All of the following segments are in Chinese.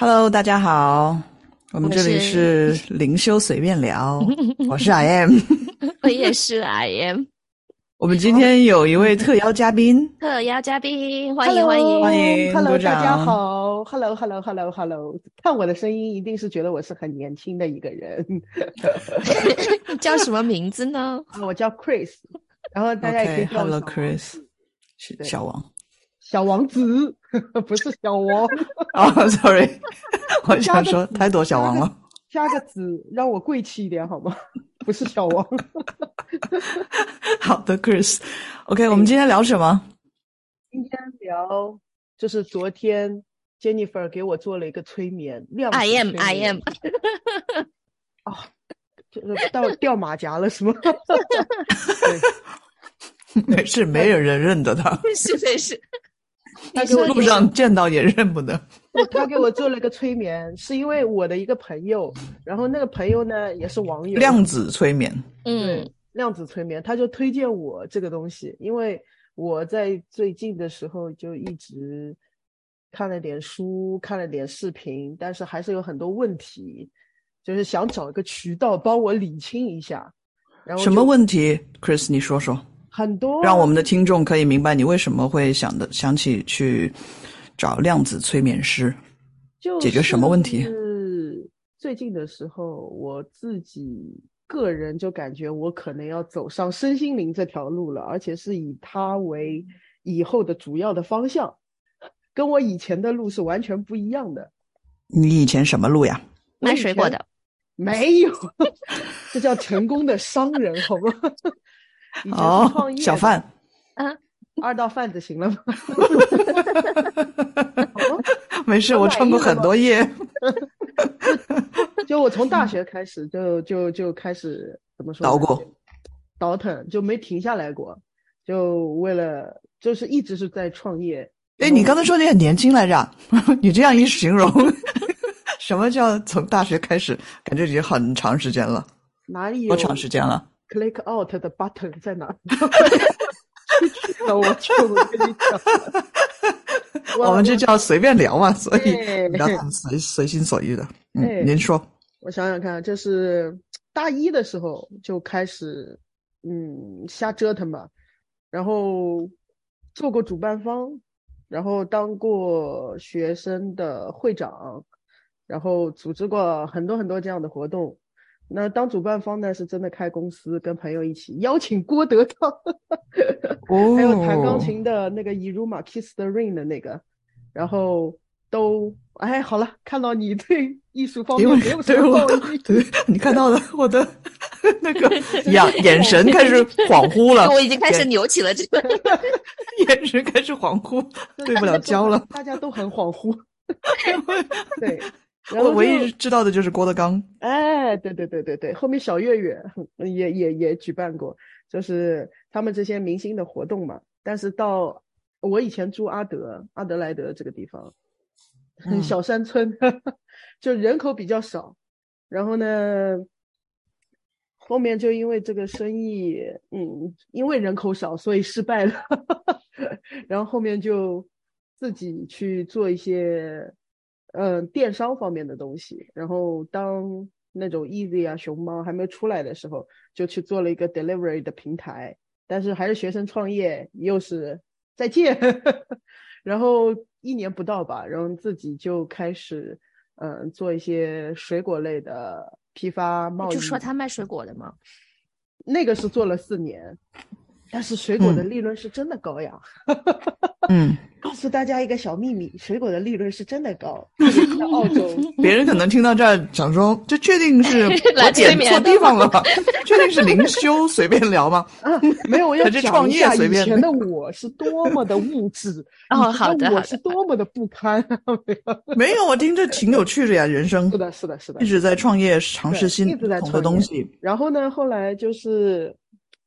Hello，大家好，我们这里是灵修随便聊，我是 I am，我也是 I am。我们今天有一位特邀嘉宾，特邀嘉宾，欢迎欢迎。欢迎，Hello，大家好，Hello，Hello，Hello，Hello，看我的声音一定是觉得我是很年轻的一个人，叫什么名字呢？啊我叫 Chris，然后大家也可以叫我 OK，Hello Chris，是对。小王。小王子，不是小王，哦，Sorry，我想说太多小王了。加个子让我贵气一点好吗？不是小王，好的，Chris。OK，我们今天聊什么？今天聊就是昨天 Jennifer 给我做了一个催眠，量子 I am 催 I 眠 am，就是到掉马甲了是吗？对，没事，没有人认得他，是没事。他给我路上见到也认不得。他给我做了个催眠，是因为我的一个朋友，然后那个朋友呢也是网友，量子催眠，嗯，量子催眠，他就推荐我这个东西，因为我在最近的时候就一直看了点书，看了点视频，但是还是有很多问题，就是想找一个渠道帮我理清一下。然后什么问题？Chris，你说说，很多让我们的听众可以明白你为什么会想的想起去找量子催眠师。就解决什么问题是最近的时候，我自己个人就感觉我可能要走上身心灵这条路了，而且是以它为以后的主要的方向，跟我以前的路是完全不一样的。你以前什么路呀？卖水果的，没有，这叫成功的商人，好吗？哦，小贩。二道贩子行了吗？没事，我我穿过很多页。就我从大学开始就就就开始怎么说呢？捣鼓就倒腾就没停下来过，就为了就是一直是在创业。哎，你刚才说你很年轻来着，你这样一形容，什么叫从大学开始？感觉已经很长时间了，哪里有多长时间了？Click out 的 button 在哪？那我就跟你讲，我们就叫随便聊嘛，所以对聊很随随心所欲的。哎嗯，您说，我想想看，就是大一的时候就开始，嗯，瞎折腾吧，然后做过主办方，然后当过学生的会长，然后组织过很多很多这样的活动。那当主办方呢，是真的开公司，跟朋友一起邀请郭德纲，哦还有弹钢琴的那个伊如玛 Kiss the Ring 的那个，然后都哎好了，看到你对艺术方面没有什么对你看到了我的 那个眼眼神开始恍惚了，我已经开始扭起了这个。眼神开始恍惚，对不了焦了。大家都很恍惚。对，我唯一知道的就是郭德纲。哎，对对对对对，后面小岳岳嗯也也也举办过，就是他们这些明星的活动嘛。但是到我以前住阿德阿德莱德这个地方，嗯小山村，就人口比较少。然后呢，后面就因为这个生意，嗯，因为人口少，所以失败了。然后后面就自己去做一些，呃，电商方面的东西。然后当那种 Easy 啊、熊猫还没有出来的时候，就去做了一个 delivery 的平台。但是还是学生创业，又是再见。然后一年不到吧，然后自己就开始，嗯、做一些水果类的批发贸易。就说他卖水果的吗？那个是做了四年，但是水果的嗯利润是真的高呀。嗯，告诉大家一个小秘密，水果的利润是真的高，在澳洲。别人可能听到这儿想说，这确定是 我点错地方了吧？确定是灵修随便聊吗？啊，没有，我是创讲一下业随便以前的我是多么的物质，哦好的我是多么的不堪。没有没有，我听着挺有趣的呀，人生是的，是的，是的一。直在创业，尝试新不同的东西。然后呢，后来就是，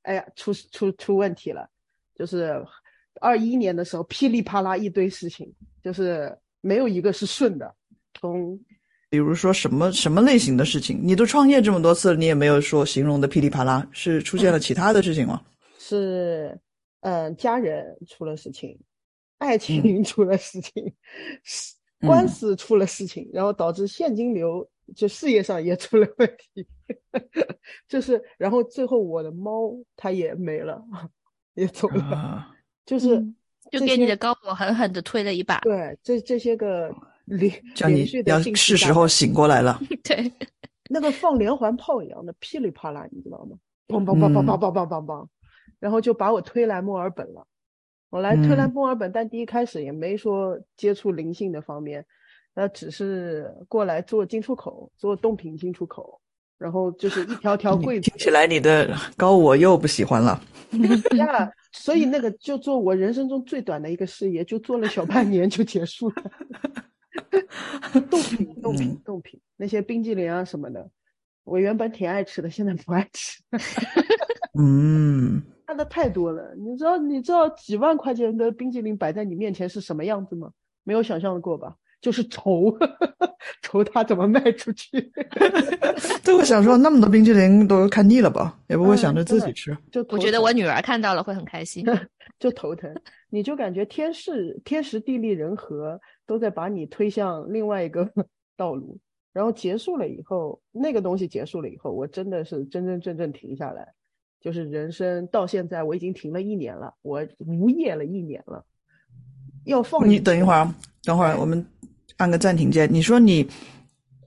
哎呀，出出出问题了，就是二一年的时候，噼里啪啦一堆事情，就是没有一个是顺的。从比如说什么什么类型的事情，你都创业这么多次了，你也没有说形容的噼里啪啦，是出现了其他的事情吗？是，嗯、家人出了事情，爱情出了事情，是官司出了事情，然后导致现金流就事业上也出了问题，就是然后最后我的猫它也没了，也走了，啊，就是嗯就给你的高我狠狠的推了一把。对这这些个连叫你连续的是时候醒过来了。对，那个放连环炮一样的噼里啪啦，你知道吗？梆梆梆梆梆梆梆梆梆，然后就把我推来墨尔本了。我来推来嗯墨尔本，但第一开始也没说接触灵性的方面，那只是过来做进出口，做冻品进出口，然后就是一条条柜子听起来你的高我又不喜欢了。呀，所以那个就做我人生中最短的一个事业，就做了小半年就结束了。冻品、冻品、冻品，那些冰激凌啊什么的，我原本挺爱吃的，现在不爱吃。嗯，看的太多了，你知道你知道几万块钱的冰激凌摆在你面前是什么样子吗？没有想象过吧？就是愁，愁他怎么卖出去，这我想说，那么多冰淇淋都看腻了吧？也不会想着自己吃。就我觉得我女儿看到了会很开心。就头疼，你就感觉天时天时地利人和都在把你推向另外一个道路，然后结束了以后，那个东西结束了以后，我真的是真真正正停下来，就是人生到现在我已经停了一年了，我无业了一年了，要放你等一会儿啊，等会儿我们按个暂停键。你说你，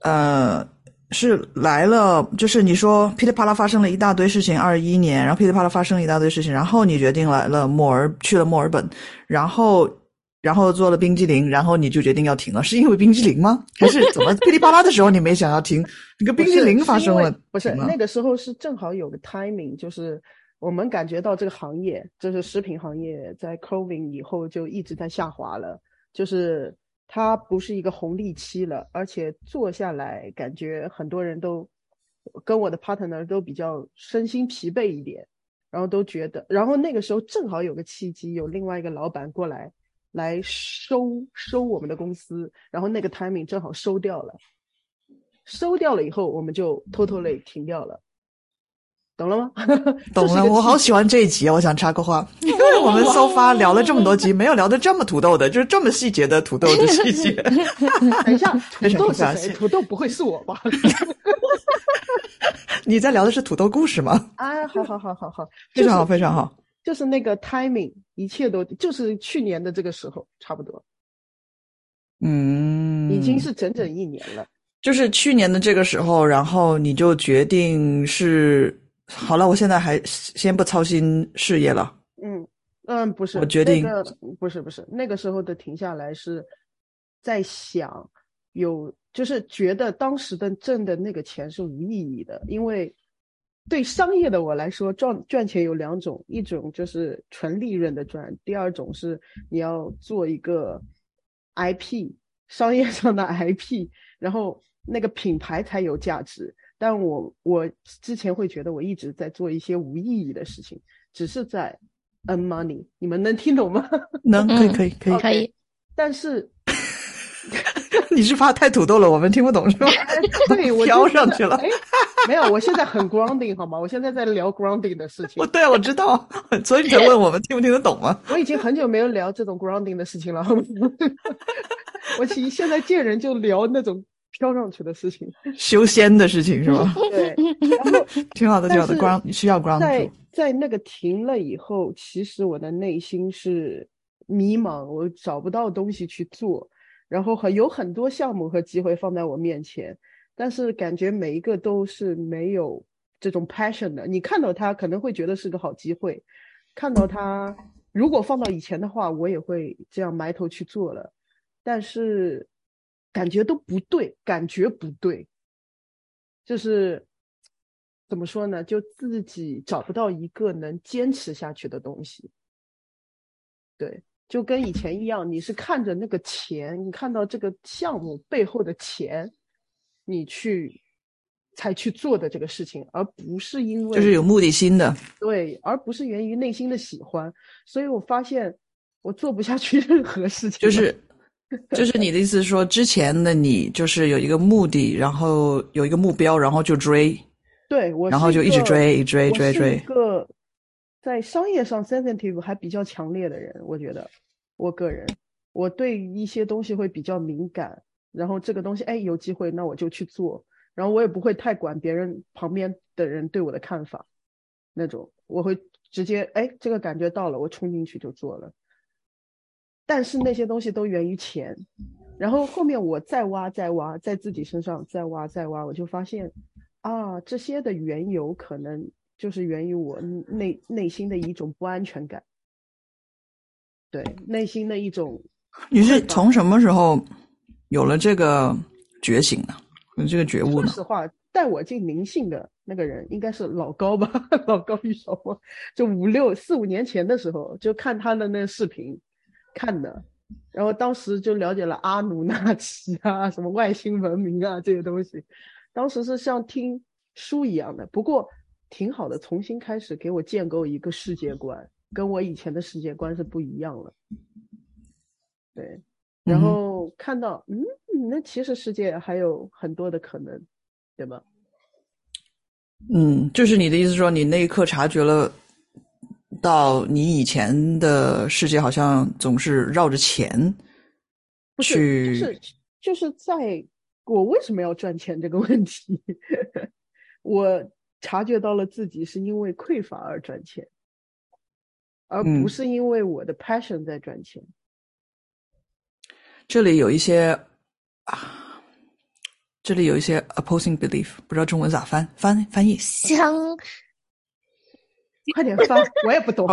呃，是来了，就是你说噼里啪啦发生了一大堆事情，二一年，然后噼里啪啦发生了一大堆事情，然后你决定来了墨尔，去了墨尔本，然后。然后做了冰激凌，然后你就决定要停了，是因为冰激凌吗？还是怎么噼里啪啦的时候你没想要停？那个冰激凌发生了，不是那个时候是正好有个 timing，就是我们感觉到这个行业，就是食品行业，在 COVID 以后就一直在下滑了，就是它不是一个红利期了，而且做下来感觉很多人都跟我的 partner 都比较身心疲惫一点，然后都觉得，然后那个时候正好有个契机，有另外一个老板过来。来收收我们的公司，然后那个 timing 正好收掉了，收掉了以后，我们就 totally 停掉了，懂了吗？懂了，我好喜欢这一集，我想插个话，因为我们搜发聊了这么多集，没有聊的这么土豆的，就是这么细节的土豆的细节。等一下，土豆是谁？土豆不会是我吧？你在聊的是土豆故事吗？啊，好好好好好，非常好，非常好。就是那个 timing，一切都就是去年的这个时候，差不多，嗯，已经是整整一年了。就是去年的这个时候，然后你就决定是好了，我现在还先不操心事业了。嗯嗯，不是，我决定那个不是不是那个时候的停下来是在想有，就是觉得当时的挣的那个钱是无意义的，因为对商业的我来说，赚赚钱有两种，一种就是纯利润的赚，第二种是你要做一个 IP 商业上的 IP，然后那个品牌才有价值。但我我之前会觉得我一直在做一些无意义的事情，只是在 earn money，你们能听懂吗？能，可以，嗯可以，可以。可以，但是 你是怕太土豆了，我们听不懂是吧？对我就飘上去了哎，没有，我现在很 grounding 好吗？我现在在聊 grounding 的事情我，对啊，我知道，所以你才问我们听不听得懂吗？我已经很久没有聊这种 grounding 的事情了。我其现在见人就聊那种飘上去的事情。修仙的事情是吧？对，然后 挺好的，挺好的但是，ground 需要 ground 在。在那个停了以后，其实我的内心是迷茫，我找不到东西去做，然后很有很多项目和机会放在我面前，但是感觉每一个都是没有这种 passion 的。你看到它可能会觉得是个好机会，看到它如果放到以前的话，我也会这样埋头去做了，但是感觉都不对，感觉不对，就是怎么说呢？就自己找不到一个能坚持下去的东西。对，就跟以前一样，你是看着那个钱，你看到这个项目背后的钱，你去才去做的这个事情，而不是因为就是有目的性的，对，而不是源于内心的喜欢。所以我发现我做不下去任何事情，就是 就是你的意思是说，之前的你就是有一个目的，然后有一个目标，然后就追，对我然后就一直是个追追追我是一。个在商业上 sensitive 还比较强烈的人，我觉得我个人，我对一些东西会比较敏感，然后这个东西，哎，有机会那我就去做，然后我也不会太管别人旁边的人对我的看法，那种我会直接，哎，这个感觉到了，我冲进去就做了。但是那些东西都源于钱，然后后面我再挖再挖，在自己身上再挖再挖，我就发现，啊，这些的缘由可能就是源于我内内心的一种不安全感，对，内心的一种。你是从什么时候有了这个觉醒呢？有这个觉悟呢？说实话，带我进灵性的那个人应该是老高吧？老高与小莫，就五六四五年前的时候，就看他的那个视频。看的，然后当时就了解了阿努纳奇啊，什么外星文明啊这些东西，当时是像听书一样的，不过挺好的，重新开始给我建构一个世界观，跟我以前的世界观是不一样了。对，然后看到，嗯，那其实世界还有很多的可能，对吧？嗯，就是你的意思说，你那一刻察觉了。到你以前的世界，好像总是绕着钱，不是，就是就是在我为什么要赚钱这个问题，我察觉到了自己是因为匮乏而赚钱，而不是因为我的 passion 在赚钱。这里有一些啊，这里有一些 opposing belief，不知道中文咋翻翻翻译相。快点翻，我也不懂。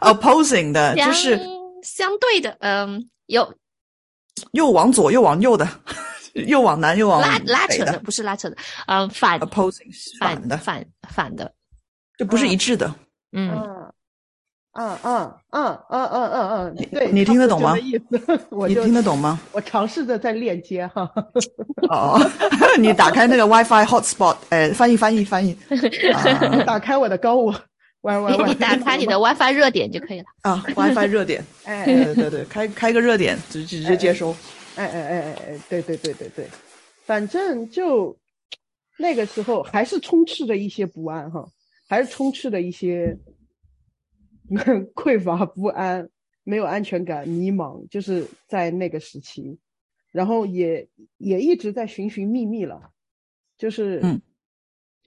Opposing 的，就是相对的，嗯，有又往左又往右的，又往南又往拉拉扯的，不是拉扯的，嗯，反 opposing 反的反反的，就不是一致的，嗯。嗯嗯嗯嗯嗯嗯嗯，对，你听得懂吗？你听得懂吗？我尝试着在链接哈。哦，你打开那个 WiFi hotspot，哎，翻译翻译翻译，打开我的高我。喂喂喂！打开你的 WiFi 热点就可以了啊！WiFi 热点，哎，对对对，开开个热点，直直接接收。哎哎哎哎哎，对对对对对，反正就那个时候还是充斥着一些不安哈，还是充斥着一些匮乏不安、没有安全感、迷茫，就是在那个时期，然后也也一直在寻寻觅觅了，就是嗯。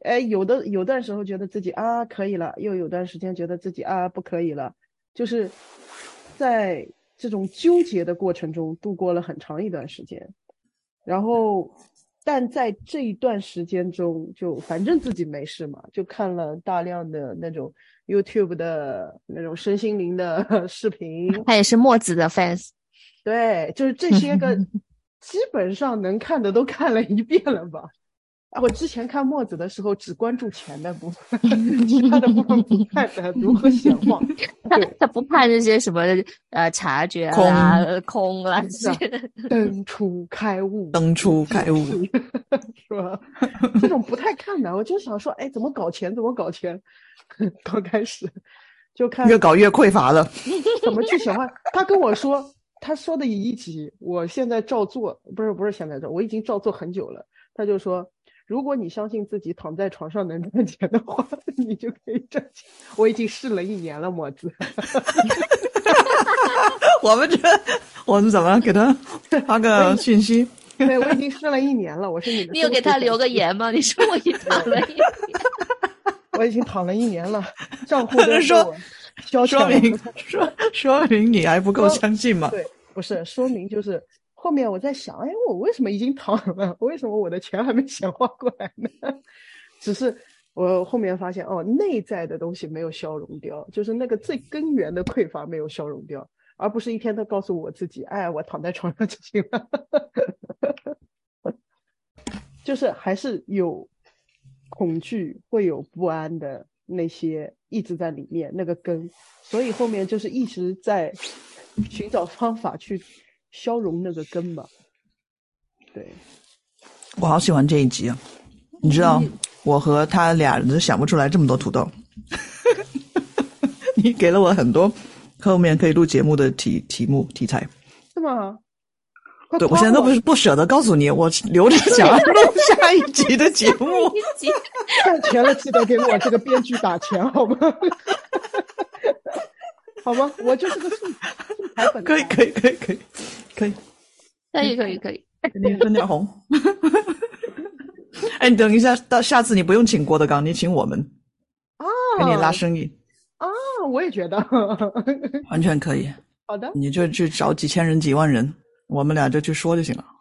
哎，有的有段时候觉得自己啊可以了，又有段时间觉得自己啊不可以了，就是在这种纠结的过程中度过了很长一段时间。然后，但在这一段时间中，就反正自己没事嘛，就看了大量的那种 YouTube 的那种身心灵的 视频。他也是墨子的 fans，对，就是这些个 基本上能看的都看了一遍了吧。啊，我之前看墨子的时候只关注钱的部分，其他的部分不 看的，如何显化？他他不怕那些什么呃察觉啊、空啊这些。登出开悟，登出开悟，是吧？这种不太看的，我就想说，哎，怎么搞钱？怎么搞钱？刚开始就看越搞越匮乏了，怎么去显化？他跟我说，他说的一集，我现在照做，不是不是现在照，我已经照做很久了。他就说。如果你相信自己躺在床上能赚钱的话，你就可以赚钱。我已经试了一年了，墨子。我们这，我们怎么给他发个信息？对，我已经试了一年了。我是你的。你有给他留个言吗？你说我已经躺了一年。我已经躺了一年了，账户都说，说明说说明你还不够相信嘛？对，不是说明就是。后面我在想，哎，我为什么已经躺了？为什么我的钱还没显化过来呢？只是我后面发现，哦，内在的东西没有消融掉，就是那个最根源的匮乏没有消融掉，而不是一天都告诉我自己，哎，我躺在床上就行了。就是还是有恐惧，会有不安的那些一直在里面那个根，所以后面就是一直在寻找方法去。消融那个根吧，对，我好喜欢这一集啊！你知道，我和他俩人都想不出来这么多土豆，你给了我很多后面可以录节目的题题目题材，是吗？对，我现在都不是不舍得告诉你，我留着想要录下一集的节目。赚钱了，记得给我这个编剧打钱，好吗？好吗？我就是个素材本可以，可以，可以，可以，可以，可以，可以，可以。给你分点红。哎，你等一下，到下次你不用请郭德纲，你请我们啊，给你拉生意，啊，我也觉得 完全可以。好的。你就去找几千人、几万人，我们俩就去说就行了。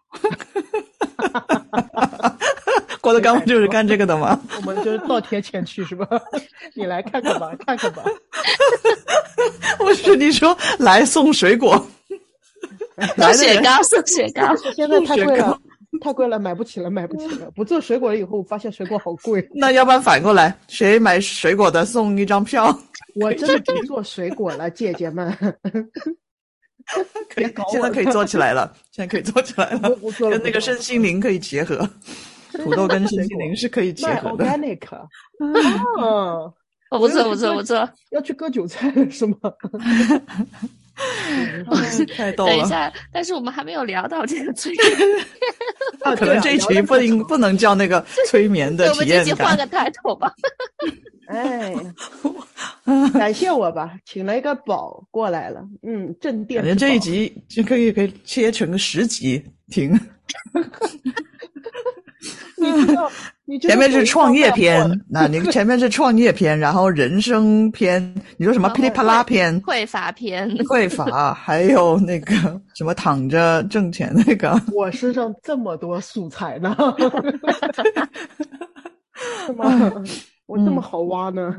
郭德纲不就是干这个的吗？我们就是倒贴钱去是吧？你来看看吧，看看吧。不是你说来送水果，送雪糕，送雪糕，现在太贵了，太贵了，买不起了，买不起了。不做水果了以后，发现水果好贵。那要不然反过来，谁买水果的送一张票？我真的不做水果了，姐姐们。可以，现在可以做起来了，现在可以做起来了，跟那个身心灵可以结合，土豆跟身心灵是可以结合的。organic，哦，不错不错不错，要去割韭菜是吗？太逗了！等一下，但是我们还没有聊到这个催眠，可能这一期不应不能叫那个催眠的体验我们这期换个抬头吧。哎，感谢我吧，请了一个宝过来了，嗯，镇店。感觉这一集就可以可以切成十集听。你知道，你前面是创业篇，那你前面是创业篇，然后人生篇，你说什么噼里啪啦篇？匮乏篇，匮乏，还有那个什么躺着挣钱那个。我身上这么多素材呢，是吗？我这么好挖呢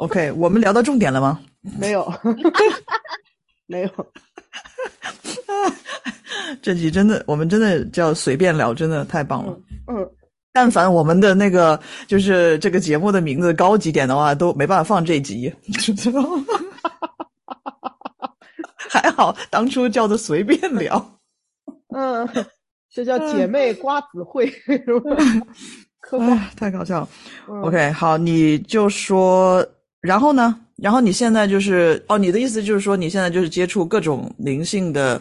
？OK，我们聊到重点了吗？没有，没有。这集真的，我们真的叫随便聊，真的太棒了。嗯，但凡我们的那个就是这个节目的名字高级点的话，都没办法放这集。还好当初叫做随便聊。嗯，这叫姐妹瓜子会。哎，太搞笑了。OK，好，你就说，然后呢？然后你现在就是哦，你的意思就是说，你现在就是接触各种灵性的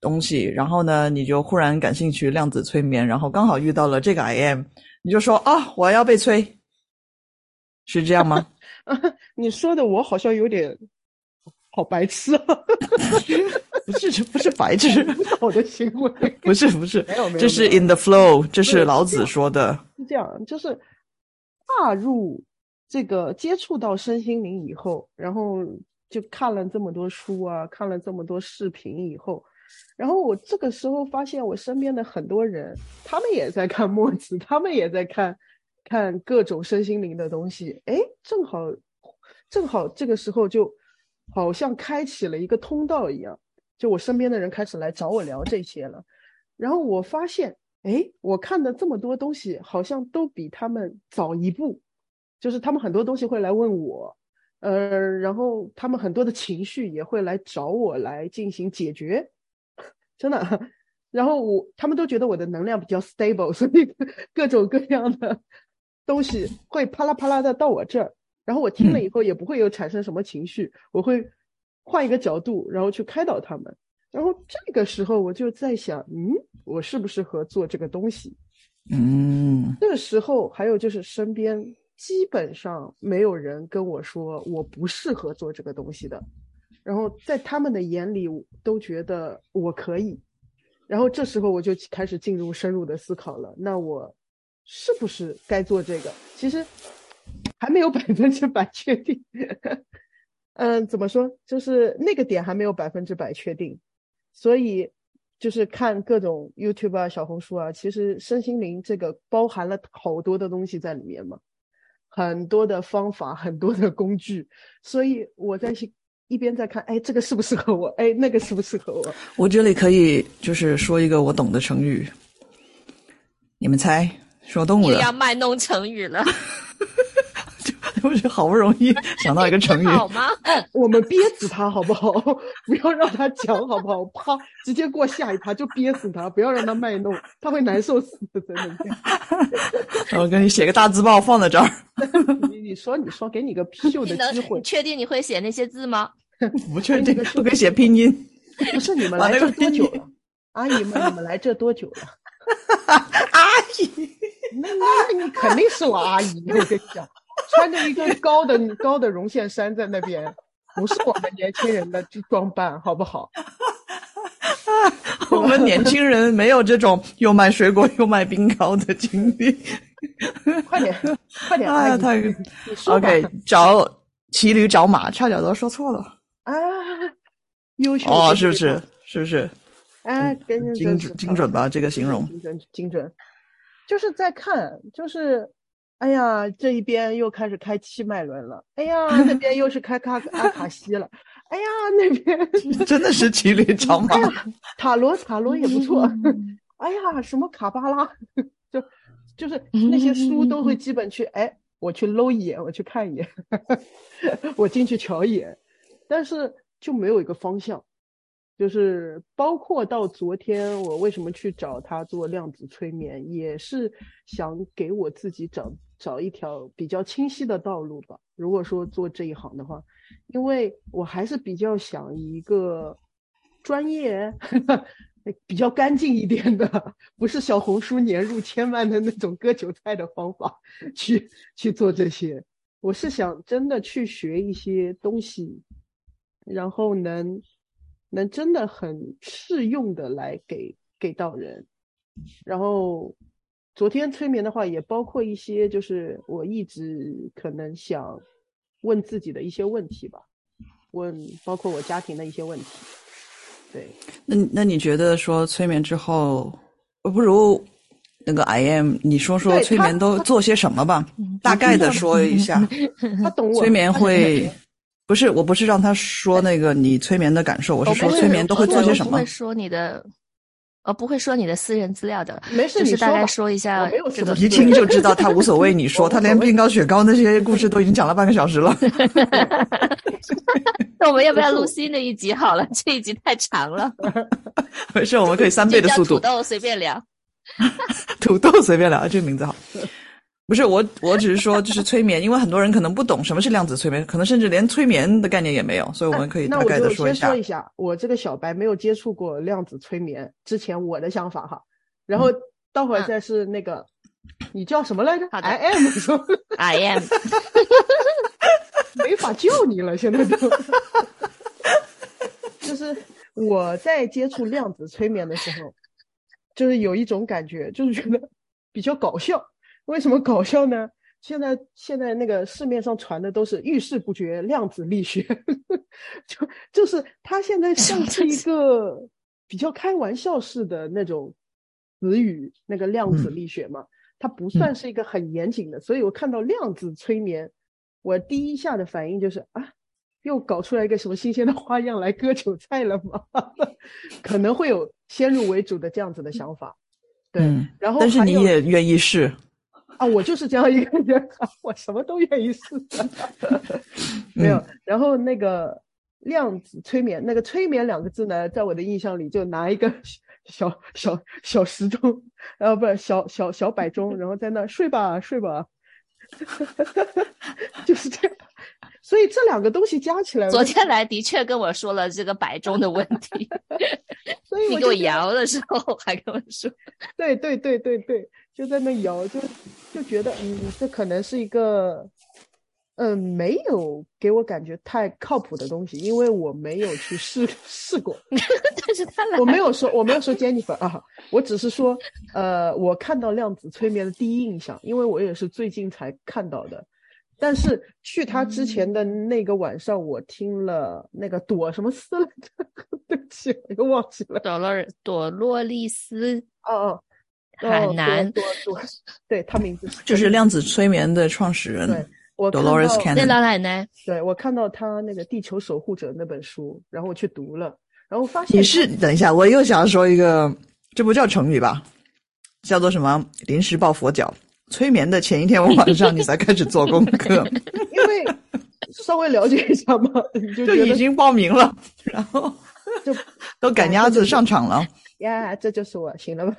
东西，然后呢，你就忽然感兴趣量子催眠，然后刚好遇到了这个 I M，你就说啊，我要被催，是这样吗？你说的我好像有点好白痴啊。不是，这不是白痴，我的行为不是不是，没有没有，这是 in the flow，这是老子说的。是这样，就是踏入这个接触到身心灵以后，然后就看了这么多书啊，看了这么多视频以后，然后我这个时候发现，我身边的很多人，他们也在看墨子，他们也在看看各种身心灵的东西。哎，正好正好这个时候就好像开启了一个通道一样。就我身边的人开始来找我聊这些了，然后我发现，哎，我看的这么多东西，好像都比他们早一步，就是他们很多东西会来问我，呃，然后他们很多的情绪也会来找我来进行解决，真的，然后我他们都觉得我的能量比较 stable，所以 各种各样的东西会啪啦啪啦的到我这儿，然后我听了以后也不会有产生什么情绪，我会。换一个角度，然后去开导他们。然后这个时候，我就在想，嗯，我适不适合做这个东西？嗯，这个时候还有就是身边基本上没有人跟我说我不适合做这个东西的。然后在他们的眼里都觉得我可以。然后这时候我就开始进入深入的思考了。那我是不是该做这个？其实还没有百分之百确定。嗯，怎么说？就是那个点还没有百分之百确定，所以就是看各种 YouTube 啊、小红书啊，其实身心灵这个包含了好多的东西在里面嘛，很多的方法，很多的工具，所以我在一边在看，哎，这个适不适合我？哎，那个适不适合我？我这里可以就是说一个我懂的成语，你们猜？说动物的。要卖弄成语了。就是好不容易想到一个成语，好吗？我们憋死他好不好？不要让他讲好不好？啪，直接过下一趴就憋死他，不要让他卖弄，他会难受死的，真的。我给你写个大字报放在这儿。你你说你说，给你个秀的机会。你确定你会写那些字吗？不确定，不给写拼音。不是你们来这多久了？阿姨们，你们来这多久了？阿姨，那那你肯定是我阿姨，我跟你讲。穿着一个高的高的绒线衫在那边，不是我们年轻人的装扮，好不好？我们年轻人没有这种又卖水果又卖冰糕的经历。快点，快点！哎呀，太 OK，找骑驴找马，差点都说错了啊！优秀哦，是不是？是不是？哎，精准精准吧？这个形容精准精准，就是在看，就是哎呀，这一边又开始开七脉轮了，哎呀，那边又是开卡阿卡西了，哎呀，那边 真的是骑驴找马。塔罗塔罗也不错，哎呀，什么卡巴拉，就就是那些书都会基本去，哎，我去搂一眼，我去看一眼，我进去瞧一眼，但是就没有一个方向。就是包括到昨天，我为什么去找他做量子催眠，也是想给我自己找找一条比较清晰的道路吧。如果说做这一行的话，因为我还是比较想一个专业、比较干净一点的，不是小红书年入千万的那种割韭菜的方法去去做这些。我是想真的去学一些东西，然后能。能真的很适用的来给给到人，然后昨天催眠的话也包括一些，就是我一直可能想问自己的一些问题吧，问包括我家庭的一些问题。对，那那你觉得说催眠之后，不如那个 I am，你说说催眠都做些什么吧，大概的说一下。他懂我。催眠会。不是，我不是让他说那个你催眠的感受，我是说催眠都会做些什么。不会说你的，呃，不会说你的私人资料的。没事，就是大概说一下。一听就知道他无所谓。你说 他连冰糕雪糕那些故事都已经讲了半个小时了。那我们要不要录新的一集好了？这一集太长了。没事，我们可以三倍的速度。土豆随便聊。土豆随便聊，这个名字好。不是我，我只是说，就是催眠，因为很多人可能不懂什么是量子催眠，可能甚至连催眠的概念也没有，所以我们可以大概的说一下。说一下，我这个小白没有接触过量子催眠之前我的想法哈，然后待会儿再是那个，你叫什么来着？I am 说 I am，没法叫你了，现在都，就是我在接触量子催眠的时候，就是有一种感觉，就是觉得比较搞笑。为什么搞笑呢？现在现在那个市面上传的都是遇事不决量子力学，就就是它现在像是一个比较开玩笑式的那种词语，那个量子力学嘛，它不算是一个很严谨的。所以我看到量子催眠，我第一下的反应就是啊，又搞出来一个什么新鲜的花样来割韭菜了吗？可能会有先入为主的这样子的想法。对，然后但是你也愿意试。啊，我就是这样一个人，我什么都愿意试。没有，然后那个量子催眠，那个“催眠”两个字呢，在我的印象里就拿一个小小小时钟，呃，不是小小小摆钟，然后在那睡吧睡吧，就是这样。所以这两个东西加起来，昨天来的确跟我说了这个摆钟的问题，所以你给我摇的时候还跟我说，对对对对对。就在那摇，就就觉得，嗯，这可能是一个，嗯，没有给我感觉太靠谱的东西，因为我没有去试试过。但是他来，我没有说，我没有说 Jennifer 啊，我只是说，呃，我看到量子催眠的第一印象，因为我也是最近才看到的。但是去他之前的那个晚上，我听了那个朵什么斯来着？对不起，我又忘记了。朵洛朵洛丽丝。哦哦。很难，对他名字 就是量子催眠的创始人，对我看到那老奶奶，对我看到他那个《地球守护者》那本书，然后我去读了，然后发现你是等一下，我又想说一个，这不叫成语吧？叫做什么？临时抱佛脚。催眠的前一天晚上，你才开始做功课，因为稍微了解一下嘛，就已经报名了，然后就都赶鸭子上场了。呀，这就是我，行了吧？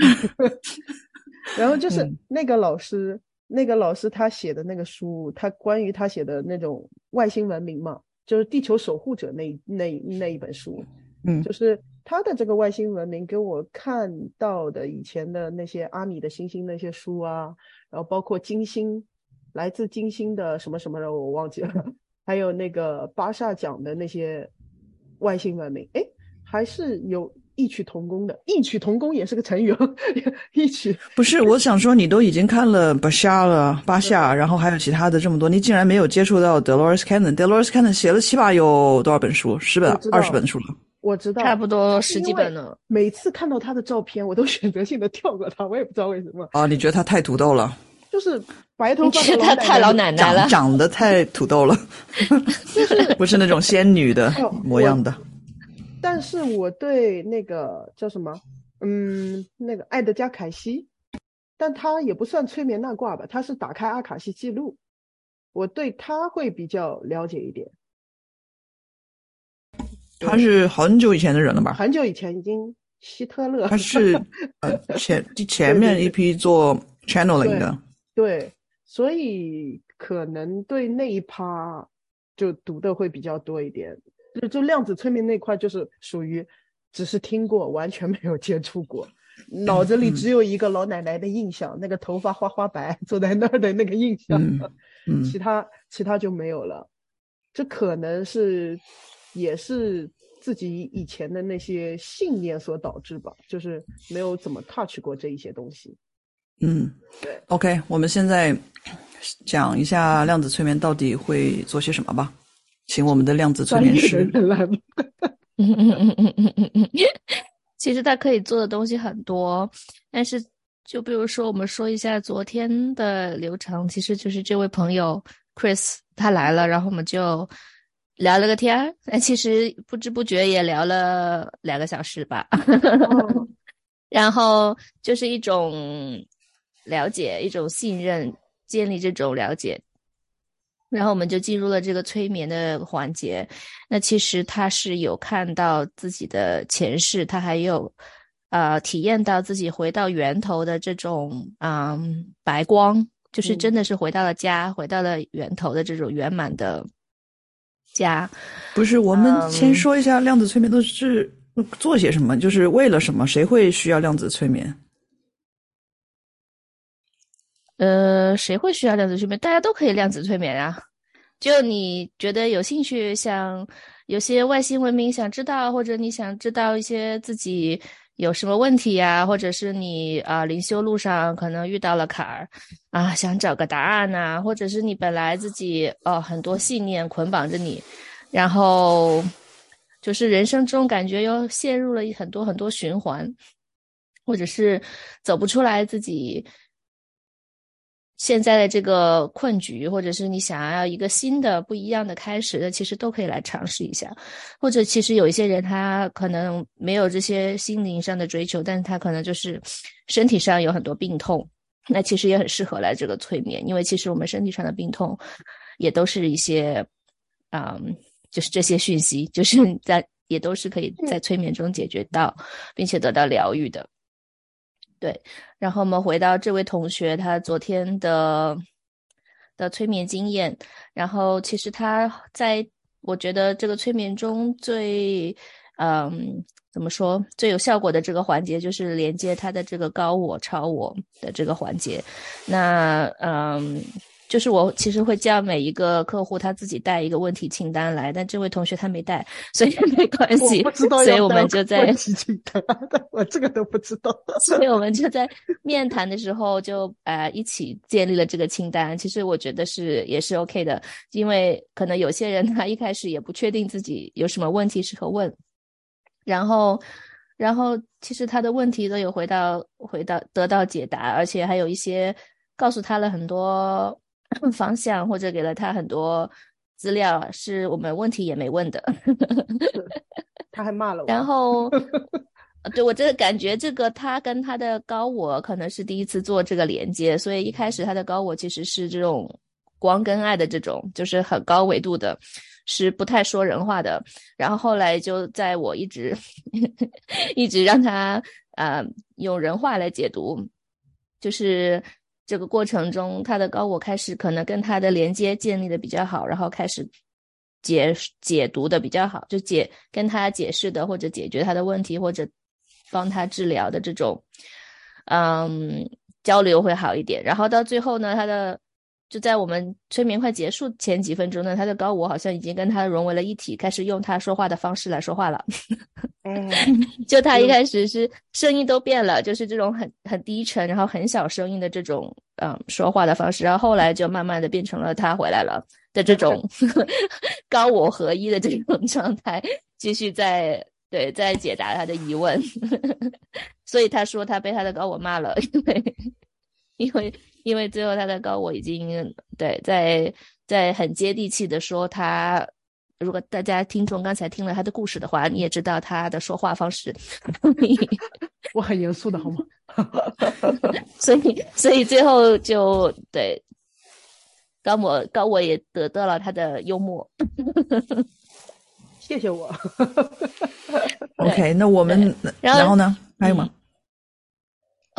然后就是那个老师，那个老师他写的那个书，他关于他写的那种外星文明嘛，就是《地球守护者》那那那一本书，嗯，就是他的这个外星文明，给我看到的以前的那些阿米的星星那些书啊，然后包括金星，来自金星的什么什么的，我忘记了。还有那个巴萨讲的那些外星文明，哎，还是有异曲同工的。异曲同工也是个成语哦，异曲不是。我想说，你都已经看了巴夏了，巴夏，然后还有其他的这么多，你竟然没有接触到 Dolores Cannon？Dolores Cannon 写了起码有多少本书？十本、二十本书了。我知道，差不多十几本呢。每次看到他的照片，我都选择性的跳过他，我也不知道为什么。啊，你觉得他太土豆了？就是白头发，觉得他太老奶奶了，长得太土豆了，不是那种仙女的模样的。但是我对那个叫什么，嗯，那个爱德加凯西，但他也不算催眠那卦吧，他是打开阿卡西记录，我对他会比较了解一点。他是很久以前的人了吧？很久以前已经希特勒。他是呃前 前面一批做 channeling 的。对，所以可能对那一趴就读的会比较多一点。就就量子催眠那块，就是属于只是听过，完全没有接触过，脑子里只有一个老奶奶的印象，那个头发花花白，坐在那儿的那个印象，嗯，其他其他就没有了。这可能是也是自己以前的那些信念所导致吧，就是没有怎么 touch 过这一些东西。嗯，对，OK，我们现在讲一下量子催眠到底会做些什么吧，请我们的量子催眠师来。其实他可以做的东西很多，但是就比如说我们说一下昨天的流程，其实就是这位朋友 Chris 他来了，然后我们就聊了个天儿，那其实不知不觉也聊了两个小时吧，然后就是一种。了解一种信任，建立这种了解，然后我们就进入了这个催眠的环节。那其实他是有看到自己的前世，他还有呃体验到自己回到源头的这种嗯白光，就是真的是回到了家，回到了源头的这种圆满的家。不是，我们先说一下量子催眠都是做些什么，就是为了什么？谁会需要量子催眠？呃，谁会需要量子催眠？大家都可以量子催眠啊！就你觉得有兴趣，想有些外星文明想知道，或者你想知道一些自己有什么问题呀，或者是你啊灵修路上可能遇到了坎儿啊，想找个答案呐，或者是你本来自己哦很多信念捆绑着你，然后就是人生中感觉又陷入了很多很多循环，或者是走不出来自己。现在的这个困局，或者是你想要一个新的、不一样的开始，的其实都可以来尝试一下。或者，其实有一些人他可能没有这些心灵上的追求，但是他可能就是身体上有很多病痛，那其实也很适合来这个催眠，因为其实我们身体上的病痛也都是一些，嗯，就是这些讯息，就是在也都是可以在催眠中解决到，并且得到疗愈的。对，然后我们回到这位同学他昨天的的催眠经验，然后其实他在我觉得这个催眠中最嗯怎么说最有效果的这个环节，就是连接他的这个高我超我的这个环节，那嗯。就是我其实会叫每一个客户他自己带一个问题清单来，但这位同学他没带，所以 没关系。所以我们就在问题清单，我这个都不知道。所以我们就在面谈的时候就呃一起建立了这个清单。其实我觉得是也是 OK 的，因为可能有些人他一开始也不确定自己有什么问题适合问，然后然后其实他的问题都有回到回到得到解答，而且还有一些告诉他了很多。方向或者给了他很多资料，是我们问题也没问的。他还骂了我。然后，对我真的感觉，这个他跟他的高我可能是第一次做这个连接，所以一开始他的高我其实是这种光跟爱的这种，就是很高维度的，是不太说人话的。然后后来就在我一直一直让他呃用人话来解读，就是。这个过程中，他的高我开始可能跟他的连接建立的比较好，然后开始解解读的比较好，就解跟他解释的或者解决他的问题或者帮他治疗的这种，嗯，交流会好一点。然后到最后呢，他的就在我们催眠快结束前几分钟呢，他的高我好像已经跟他融为了一体，开始用他说话的方式来说话了。嗯，就他一开始是声音都变了，就是这种很很低沉，然后很小声音的这种嗯说话的方式，然后后来就慢慢的变成了他回来了的这种 高我合一的这种状态，继续在对在解答他的疑问。所以他说他被他的高我骂了，因为因为。因为最后他的高我已经对在在很接地气的说他，如果大家听众刚才听了他的故事的话，你也知道他的说话方式，我很严肃的好吗？所以所以最后就对高我高我也得到了他的幽默，谢谢我。OK，那我们然后呢？还有吗？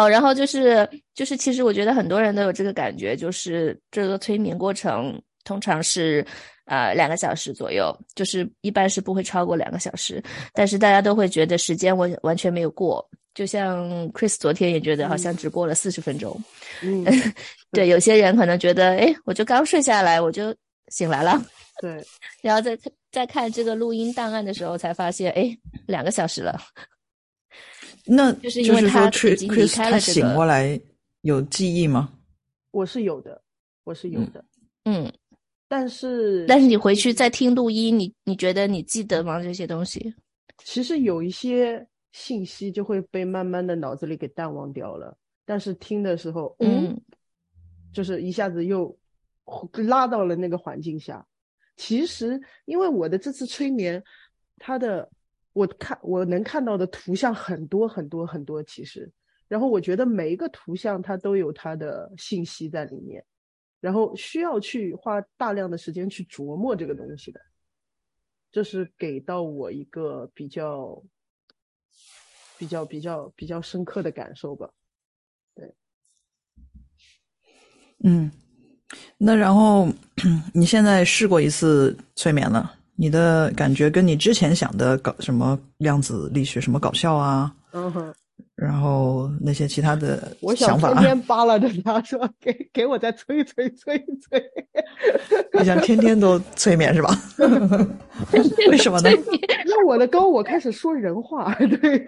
哦，然后就是就是，其实我觉得很多人都有这个感觉，就是这个催眠过程通常是呃两个小时左右，就是一般是不会超过两个小时，但是大家都会觉得时间完完全没有过，就像 Chris 昨天也觉得好像只过了四十分钟。嗯，对，有些人可能觉得，哎，我就刚睡下来，我就醒来了。对，然后再再看这个录音档案的时候，才发现，哎，两个小时了。那就是因为他已经离开了这个，醒过来有记忆吗？我是有的，我是有的，嗯，但是但是你回去再听录音，你你觉得你记得吗？这些东西，其实有一些信息就会被慢慢的脑子里给淡忘掉了，但是听的时候，嗯，就是一下子又拉到了那个环境下。其实因为我的这次催眠，它的。我看我能看到的图像很多很多很多，其实，然后我觉得每一个图像它都有它的信息在里面，然后需要去花大量的时间去琢磨这个东西的，这是给到我一个比较比较比较比较深刻的感受吧。对，嗯，那然后 你现在试过一次催眠了？你的感觉跟你之前想的搞什么量子力学什么搞笑啊？嗯哼，然后那些其他的想法，天天扒拉着他说：“给给我再催催催催。” 你想天天都催眠是吧？为什么呢？让 我的高我开始说人话，对，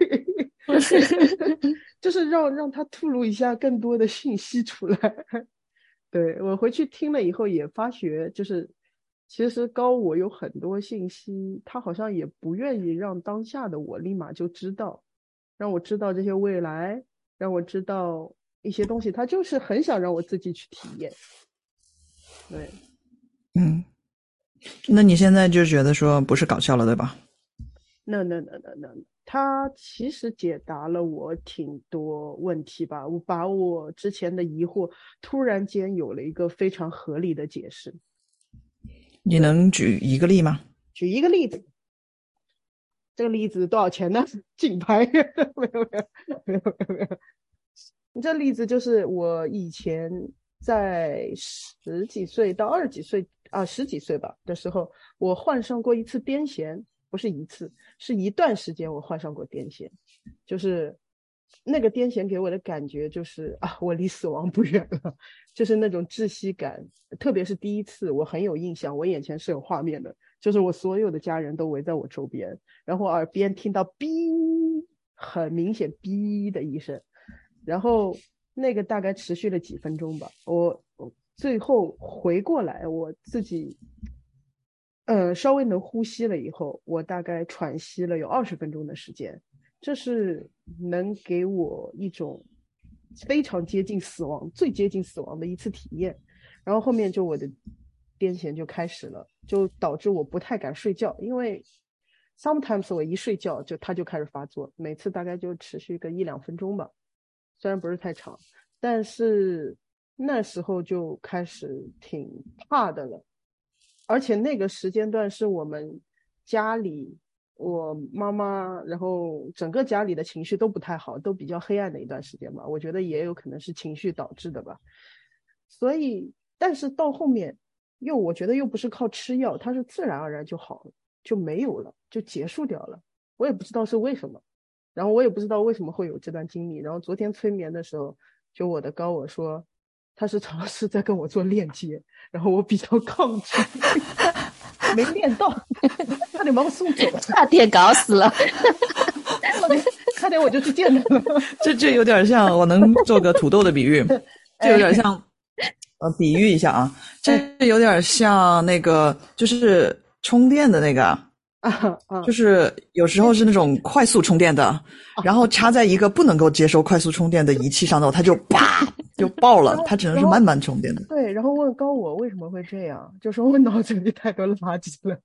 就是让让他吐露一下更多的信息出来。对我回去听了以后也发觉，就是。其实高我有很多信息，他好像也不愿意让当下的我立马就知道，让我知道这些未来，让我知道一些东西，他就是很想让我自己去体验。对，嗯，那你现在就觉得说不是搞笑了，对吧？那那那那那，他其实解答了我挺多问题吧，我把我之前的疑惑突然间有了一个非常合理的解释。你能举一个例吗？举一个例子，这个例子多少钱呢？竞拍？没有没有没有没有。你这例子就是我以前在十几岁到二十几岁啊十几岁吧的时候，我患上过一次癫痫，不是一次，是一段时间我患上过癫痫，就是。那个癫痫给我的感觉就是啊，我离死亡不远了，就是那种窒息感。特别是第一次，我很有印象，我眼前是有画面的，就是我所有的家人都围在我周边，然后耳边听到“哔”，很明显“哔”的一声，然后那个大概持续了几分钟吧。我最后回过来，我自己，呃，稍微能呼吸了以后，我大概喘息了有二十分钟的时间。这是能给我一种非常接近死亡、最接近死亡的一次体验，然后后面就我的癫痫就开始了，就导致我不太敢睡觉，因为 sometimes 我一睡觉就它就开始发作，每次大概就持续个一两分钟吧，虽然不是太长，但是那时候就开始挺怕的了，而且那个时间段是我们家里。我妈妈，然后整个家里的情绪都不太好，都比较黑暗的一段时间吧。我觉得也有可能是情绪导致的吧。所以，但是到后面又我觉得又不是靠吃药，它是自然而然就好了，就没有了，就结束掉了。我也不知道是为什么，然后我也不知道为什么会有这段经历。然后昨天催眠的时候，就我的高我说，他是尝试在跟我做链接，然后我比较抗拒，没练到，差点把我送走了，差点搞死了。差 点差点我就去见他了。这这有点像，我能做个土豆的比喻，这有点像，呃，比喻一下啊，这有点像那个就是充电的那个，啊啊，就是有时候是那种快速充电的，然后插在一个不能够接收快速充电的仪器上头，它就啪就爆了，它只能是慢慢充电的。对，然后问高我为什么会这样，就说我脑子里太多垃圾了，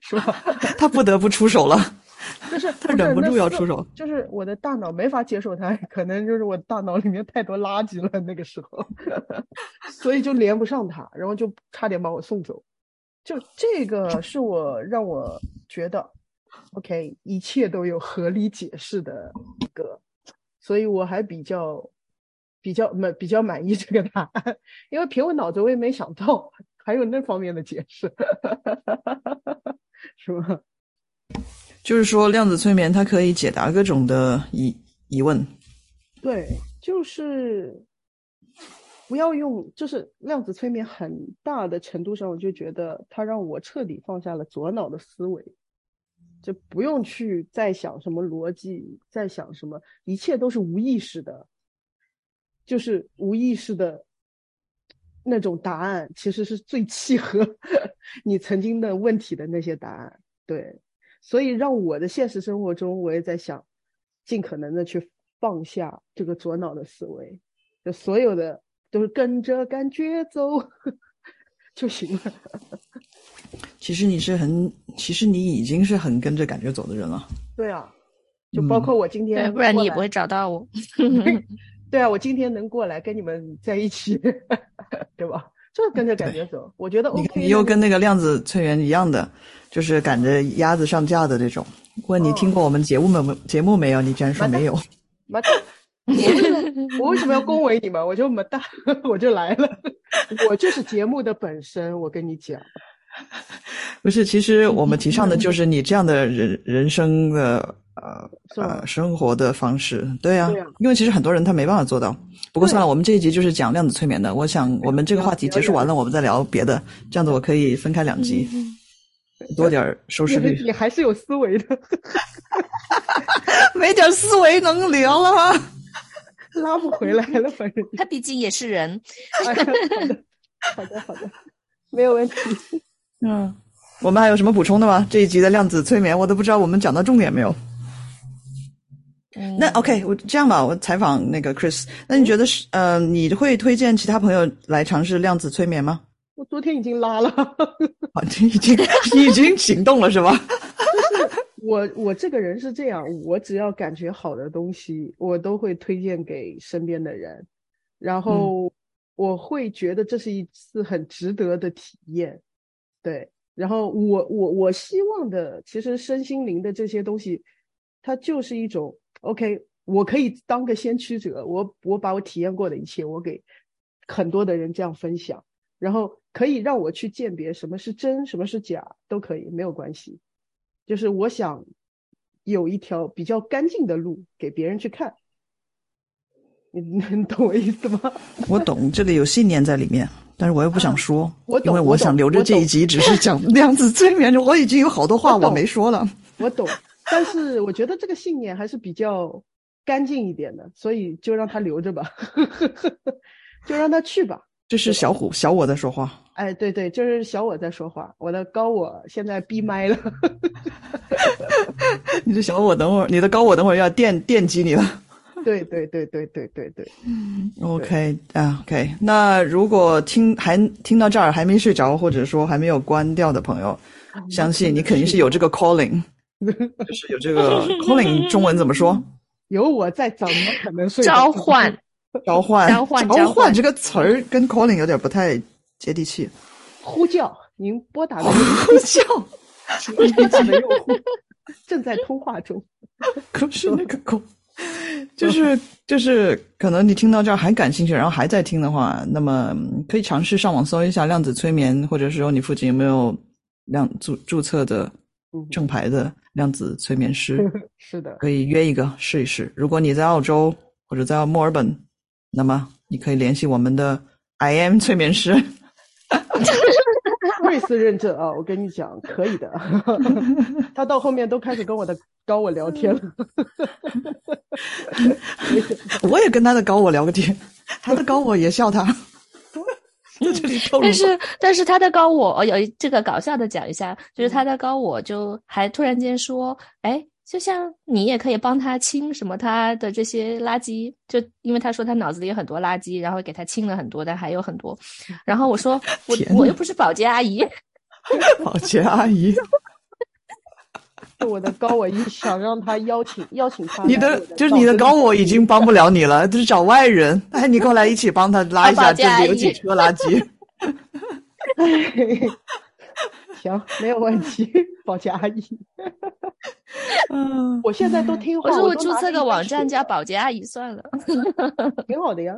是吧？他不得不出手了，就是他忍不住要出手。就是我的大脑没法接受它，可能就是我大脑里面太多垃圾了，那个时候，所以就连不上它，然后就差点把我送走。就这个是我让我觉得，OK，一切都有合理解释的一个，所以我还比较比较满比较满意这个答案，因为凭我脑子我也没想到还有那方面的解释，是吧？就是说，量子催眠它可以解答各种的疑疑问。对，就是不要用，就是量子催眠很大的程度上，我就觉得它让我彻底放下了左脑的思维，就不用去再想什么逻辑，再想什么，一切都是无意识的，就是无意识的那种答案，其实是最契合 你曾经的问题的那些答案。对，所以让我的现实生活中，我也在想，尽可能的去放下这个左脑的思维，就所有的都是跟着感觉走 就行了。其实你是很，其实你已经是很跟着感觉走的人了。对啊，就包括我今天、对，不然你也不会。找到我。对啊，我今天能过来跟你们在一起，对吧？就是跟着感觉走，我觉得你 OK 看，。你又跟那个量子催眠一样的，就是赶着鸭子上架的这种。问你听过我们节目没？节目没有？你居然说没有。妈蛋！我为什么我为什么要恭维你们？我就没大，我就来了，我就是节目的本身。我跟你讲，不是，其实我们提倡的就是你这样的人人生的呃呃生活的方式，对啊对啊，因为其实很多人他没办法做到。不过算了，我们这一集就是讲量子催眠的，我想我们这个话题结束完了，我们再聊别的，这样子我可以分开两集，多点儿收视率。你 你还是有思维的，没点思维能聊了吗？拉不回来了，反正。他毕竟也是人。好的，好的，没有问题。嗯，我们还有什么补充的吗？这一集的量子催眠，我都不知道我们讲到重点没有。嗯那 OK，我这样吧，我采访那个 Chris，那你觉得是呃，你会推荐其他朋友来尝试量子催眠吗？我昨天已经拉了，啊，你已经你已经行动了是吧？我我这个人是这样，我只要感觉好的东西，我都会推荐给身边的人，然后我会觉得这是一次很值得的体验，对。然后我我我希望的，其实身心灵的这些东西，它就是一种 OK，我可以当个先驱者，我我把我体验过的一切，我给很多的人这样分享，然后可以让我去鉴别什么是真，什么是假，都可以，没有关系。就是我想有一条比较干净的路给别人去看，你 你懂我意思吗？我懂，这里有信念在里面，但是我又不想说，因为我想留着这一集只是讲 量子催眠，我已经有好多话我没说了。我懂，但是我觉得这个信念还是比较干净一点的，所以就让他留着吧，就让他去吧。这是小虎小我在说话，哎，对对，就是小我在说话，我的高我现在闭麦了。你的小我等会儿，你的高我等会儿要电电击你了。对对对对对对对，嗯 OK 啊，OK。那如果听还听到这儿还没睡着，或者说还没有关掉的朋友，相信你肯定是有这个 calling，就是有这个 calling。中文怎么说？有我在，怎么可能睡召着唤，召唤，召唤召召唤这个词儿跟 calling 有点不太接地气。呼叫？您拨打的用呼叫，户，您拨打的用户正在通话中。可是那个狗，就是就是，可能你听到这儿还感兴趣，然后还在听的话，那么嗯可以尝试上网搜一下量子催眠，或者是说你附近有没有量注注册的嗯正牌的量子催眠师，是的，可以约一个试一试。如果你在澳洲或者在墨尔本，那么你可以联系我们的 I am 催眠师。瑞斯认证啊，我跟你讲，可以的。他到后面都开始跟我的高我聊天了。我也跟他的高我聊个天，他的高我也笑他。在这。但是但是他在高我有一这个搞笑的讲一下，就是他在高我就还突然间说，哎。就像你也可以帮他清什么他的这些垃圾，就因为他说他脑子里有很多垃圾，然后给他清了很多，但还有很多。然后我说我我又不是保洁阿姨，保洁阿姨，我的高我一想让他邀请邀请他，你的就是你的高我已经帮不了你了，就是找外人，哎，你过来一起帮他拉一下这里有几车垃圾。行，没有问题，保洁阿姨。嗯，我现在都听话。我说我注册个网站叫保洁阿姨算了，挺好的呀，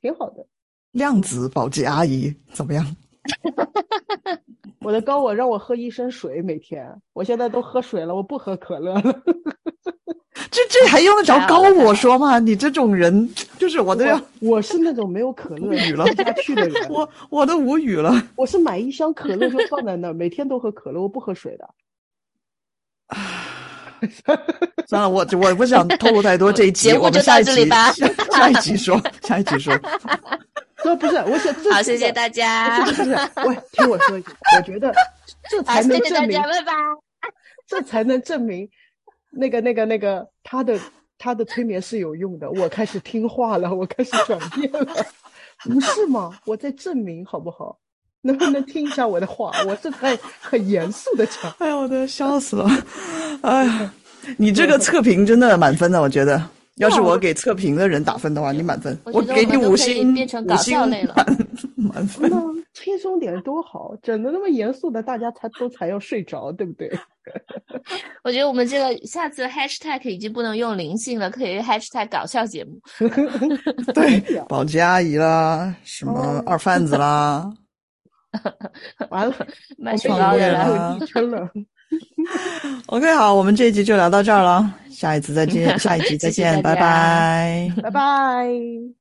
挺好的。量子保洁阿姨怎么样？我的高我让我喝一升水每天，我现在都喝水了，我不喝可乐了。这这还用得着高我说吗？你这种人就是我都要，我是那种没有可乐语了下去的人，我我都无语了。我是买一箱可乐就放在那儿，每天都喝可乐，我不喝水的。算了，我我不想透露太多。这一集我们下一集下一集说，下一集说。说不是，我想好，谢谢大家。不是不是，我听我说一句，我觉得这才能证明，这才能证明。那个、那个、那个，他的他的催眠是有用的，我开始听话了，我开始转变了，不是吗？我在证明，好不好？能不能听一下我的话？我是在很严肃的讲。哎呀，我都笑死了！哎呀，你这个测评真的满分的，我觉得。要是我给测评的人打分的话，你满分，我给你五星，五星满满分。轻松点多好，整的那么严肃的，大家才都才要睡着，对不对？我觉得我们这个下次 hashtag 已经不能用灵性了，可以 hashtag 搞笑节目。对，保洁阿姨啦，什么二贩子啦，完了，卖雪糕的啦，成了。OK，好，我们这一集就聊到这儿了，下一次再见，下一集再见，拜拜，拜拜。